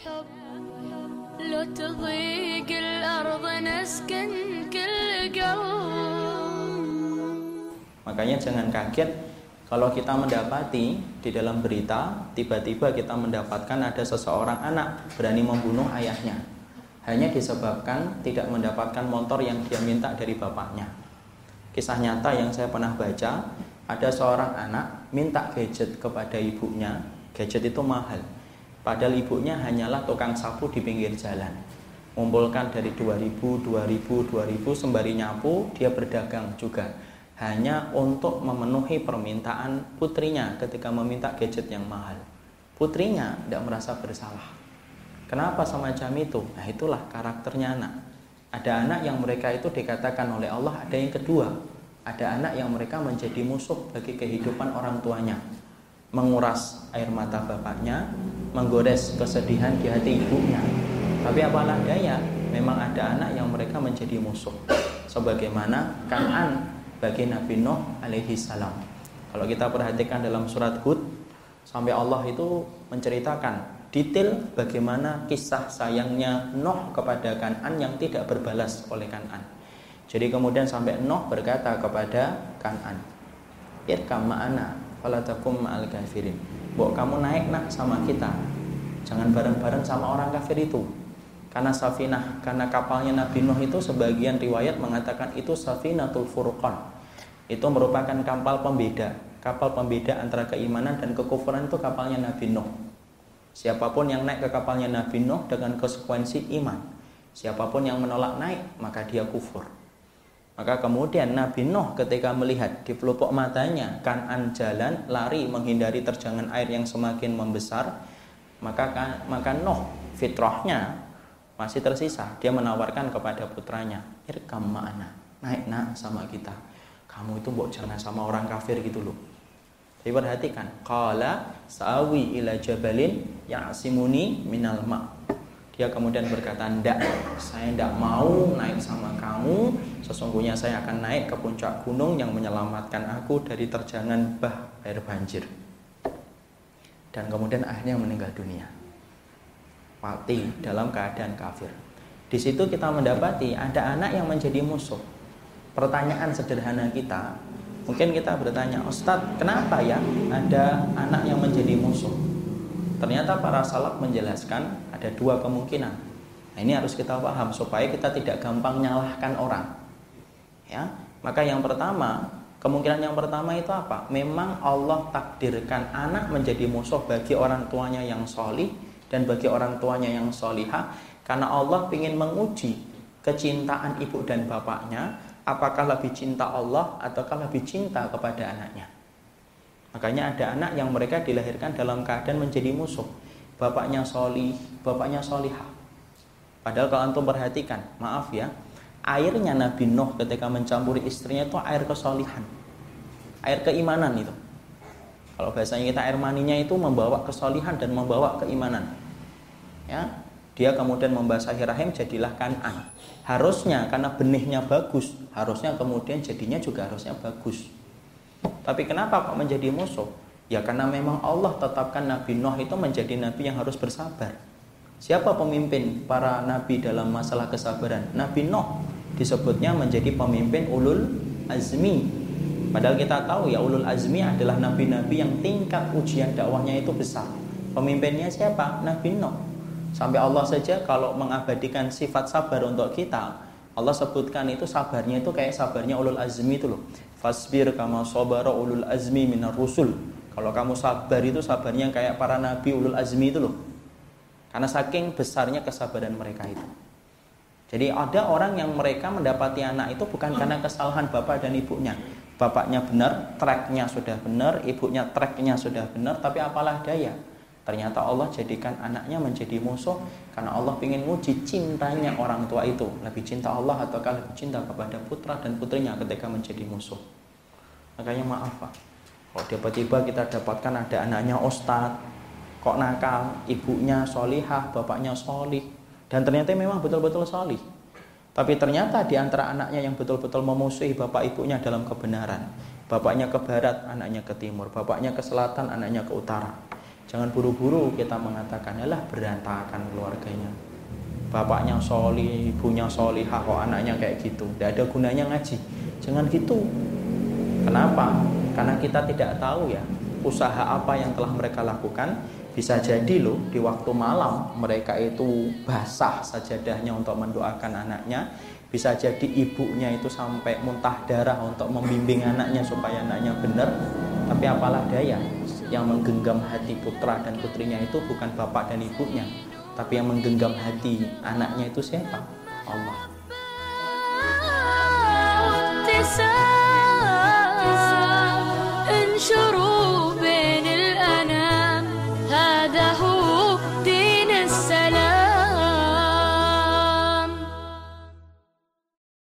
حب لو تضيق الأرض نسكن كل قلب Makanya jangan kaget kalau kita mendapati di dalam berita tiba-tiba kita mendapatkan ada seseorang anak berani membunuh ayahnya hanya disebabkan tidak mendapatkan motor yang dia minta dari bapaknya. Kisah nyata yang saya pernah baca, ada seorang anak minta gadget kepada ibunya. Gadget itu mahal. Padahal ibunya hanyalah tukang sapu di pinggir jalan. Ngumpulkan dari 2000, 2000, 2000 sembari nyapu, dia berdagang juga hanya untuk memenuhi permintaan putrinya ketika meminta gadget yang mahal. Putrinya tidak merasa bersalah. Kenapa semacam itu? Nah itulah karakternya anak. Ada anak yang mereka itu dikatakan oleh Allah ada yang kedua. Ada anak yang mereka menjadi musuh bagi kehidupan orang tuanya. Menguras air mata bapaknya, menggores kesedihan di hati ibunya. Tapi apalah daya, memang ada anak yang mereka menjadi musuh. Sebagaimana Kan'an bagi Nabi Nuh alaihi salam. Kalau kita perhatikan dalam surat Hud sampai Allah itu menceritakan detail bagaimana kisah sayangnya Nuh kepada Kanan yang tidak berbalas oleh Kanan. Jadi kemudian sampai Nuh berkata kepada Kanan, "Irkam ma'ana falatakum ma'al kafirin." Bok kamu naik nak sama kita. Jangan bareng-bareng sama orang kafir itu. Karena safinah, karena kapalnya Nabi Nuh itu sebagian riwayat mengatakan itu safinatul furqan. Itu merupakan kapal pembeda, kapal pembeda antara keimanan dan kekufuran itu kapalnya Nabi Nuh. Siapa pun yang naik ke kapalnya Nabi Nuh dengan konsekuensi iman. Siapa pun yang menolak naik, maka dia kufur. Maka kemudian Nabi Nuh ketika melihat di pelupuk matanya kanan jalan lari menghindari terjangan air yang semakin membesar, maka maka Nuh fitrahnya masih tersisa. Dia menawarkan kepada putranya, "Irkam ma'ana." Naik nak sama kita. Kamu itu mbok jangan sama orang kafir gitu loh. Tapi perhatikan, qala sawi ila jabalin ya'simuni minal ma. Dia kemudian berkata, "Ndak, saya ndak mau naik sama kamu. Sesungguhnya saya akan naik ke puncak gunung yang menyelamatkan aku dari terjangan bah air banjir." Dan kemudian akhirnya meninggal dunia. Mati dalam keadaan kafir. Di situ kita mendapati ada anak yang menjadi musuh. Pertanyaan sederhana kita, Mungkin kita bertanya, Ustadz, kenapa ya ada anak yang menjadi musuh? Ternyata para salaf menjelaskan ada dua kemungkinan. Nah, ini harus kita paham supaya kita tidak gampang menyalahkan orang. Ya, maka yang pertama, kemungkinan yang pertama itu apa? Memang Allah takdirkan anak menjadi musuh bagi orang tuanya yang solih dan bagi orang tuanya yang solihah karena Allah ingin menguji kecintaan ibu dan bapaknya apakah lebih cinta Allah ataukah lebih cinta kepada anaknya. Makanya ada anak yang mereka dilahirkan dalam keadaan menjadi musuh. Bapaknya soli, bapaknya solihah. Padahal kalau antum perhatikan, maaf ya, airnya Nabi Nuh ketika mencampuri istrinya itu air kesolihan. Air keimanan itu. Kalau bahasanya kita air maninya itu membawa kesolihan dan membawa keimanan. Ya, dia kemudian membasahi rahim jadilah kanan harusnya karena benihnya bagus harusnya kemudian jadinya juga harusnya bagus tapi kenapa kok menjadi musuh? Ya karena memang Allah tetapkan Nabi Nuh itu menjadi nabi yang harus bersabar. Siapa pemimpin para nabi dalam masalah kesabaran? Nabi Nuh disebutnya menjadi pemimpin ulul azmi. Padahal kita tahu ya ulul azmi adalah nabi-nabi yang tingkat ujian dakwahnya itu besar. Pemimpinnya siapa? Nabi Nuh. Sampai Allah saja kalau mengabadikan sifat sabar untuk kita, Allah sebutkan itu sabarnya itu kayak sabarnya ulul azmi itu loh. Fasbir kama sabara ulul azmi minar rusul. Kalau kamu sabar itu sabarnya kayak para nabi ulul azmi itu loh. Karena saking besarnya kesabaran mereka itu. Jadi ada orang yang mereka mendapati anak itu bukan karena kesalahan bapak dan ibunya. Bapaknya benar, tracknya sudah benar, ibunya tracknya sudah benar, tapi apalah daya Ternyata Allah jadikan anaknya menjadi musuh karena Allah ingin nguji cintanya orang tua itu. Lebih cinta Allah ataukah lebih cinta kepada putra dan putrinya ketika menjadi musuh. Makanya maaf Pak. Kalau tiba-tiba kita dapatkan ada anaknya ustadz, kok nakal, ibunya solihah, bapaknya solih. Dan ternyata memang betul-betul solih. Tapi ternyata di antara anaknya yang betul-betul memusuhi bapak ibunya dalam kebenaran. Bapaknya ke barat, anaknya ke timur. Bapaknya ke selatan, anaknya ke utara Jangan buru-buru kita mengatakan, lah berantakan keluarganya. Bapaknya soli, ibunya solihah, kok anaknya kayak gitu. Tidak ada gunanya ngaji. Jangan gitu. Kenapa? Karena kita tidak tahu ya usaha apa yang telah mereka lakukan bisa jadi loh di waktu malam mereka itu basah sajadahnya untuk mendoakan anaknya bisa jadi ibunya itu sampai muntah darah untuk membimbing anaknya supaya anaknya benar tapi apalah daya yang menggenggam hati putra dan putrinya itu bukan bapak dan ibunya tapi yang menggenggam hati anaknya itu siapa? Allah.